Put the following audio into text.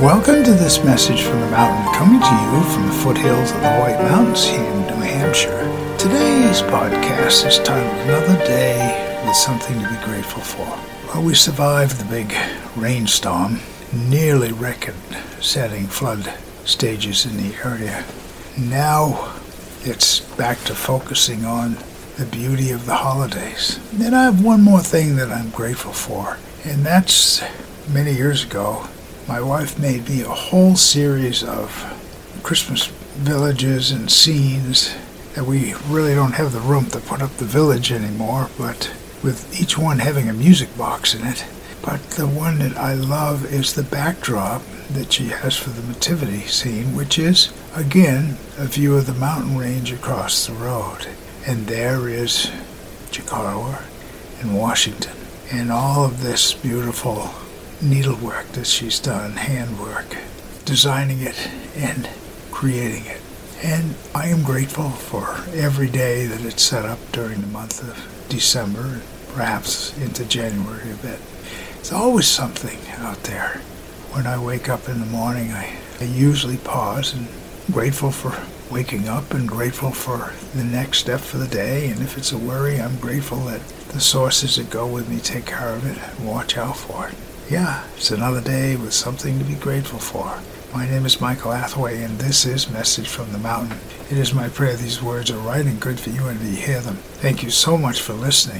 Welcome to this message from the mountain, coming to you from the foothills of the White Mountains here in New Hampshire. Today's podcast is titled Another Day with Something to Be Grateful For. Well, we survived the big rainstorm, nearly record setting flood stages in the area. Now it's back to focusing on the beauty of the holidays. Then I have one more thing that I'm grateful for, and that's many years ago, my wife made me a whole series of Christmas villages and scenes that we really don't have the room to put up the village anymore, but with each one having a music box in it. But the one that I love is the backdrop that she has for the nativity scene, which is, again, a view of the mountain range across the road. And there is Chocorua in Washington and all of this beautiful needlework that she's done, handwork, designing it and creating it. And I am grateful for every day that it's set up during the month of December, perhaps into January a bit. It's always something out there. When I wake up in the morning, I, I usually pause and grateful for waking up and grateful for the next step for the day. And if it's a worry, I'm grateful that the sources that go with me take care of it and watch out for it. Yeah, it's another day with something to be grateful for. My name is Michael Hathaway, and this is Message from the Mountain. It is my prayer these words are right and good for you and to hear them. Thank you so much for listening.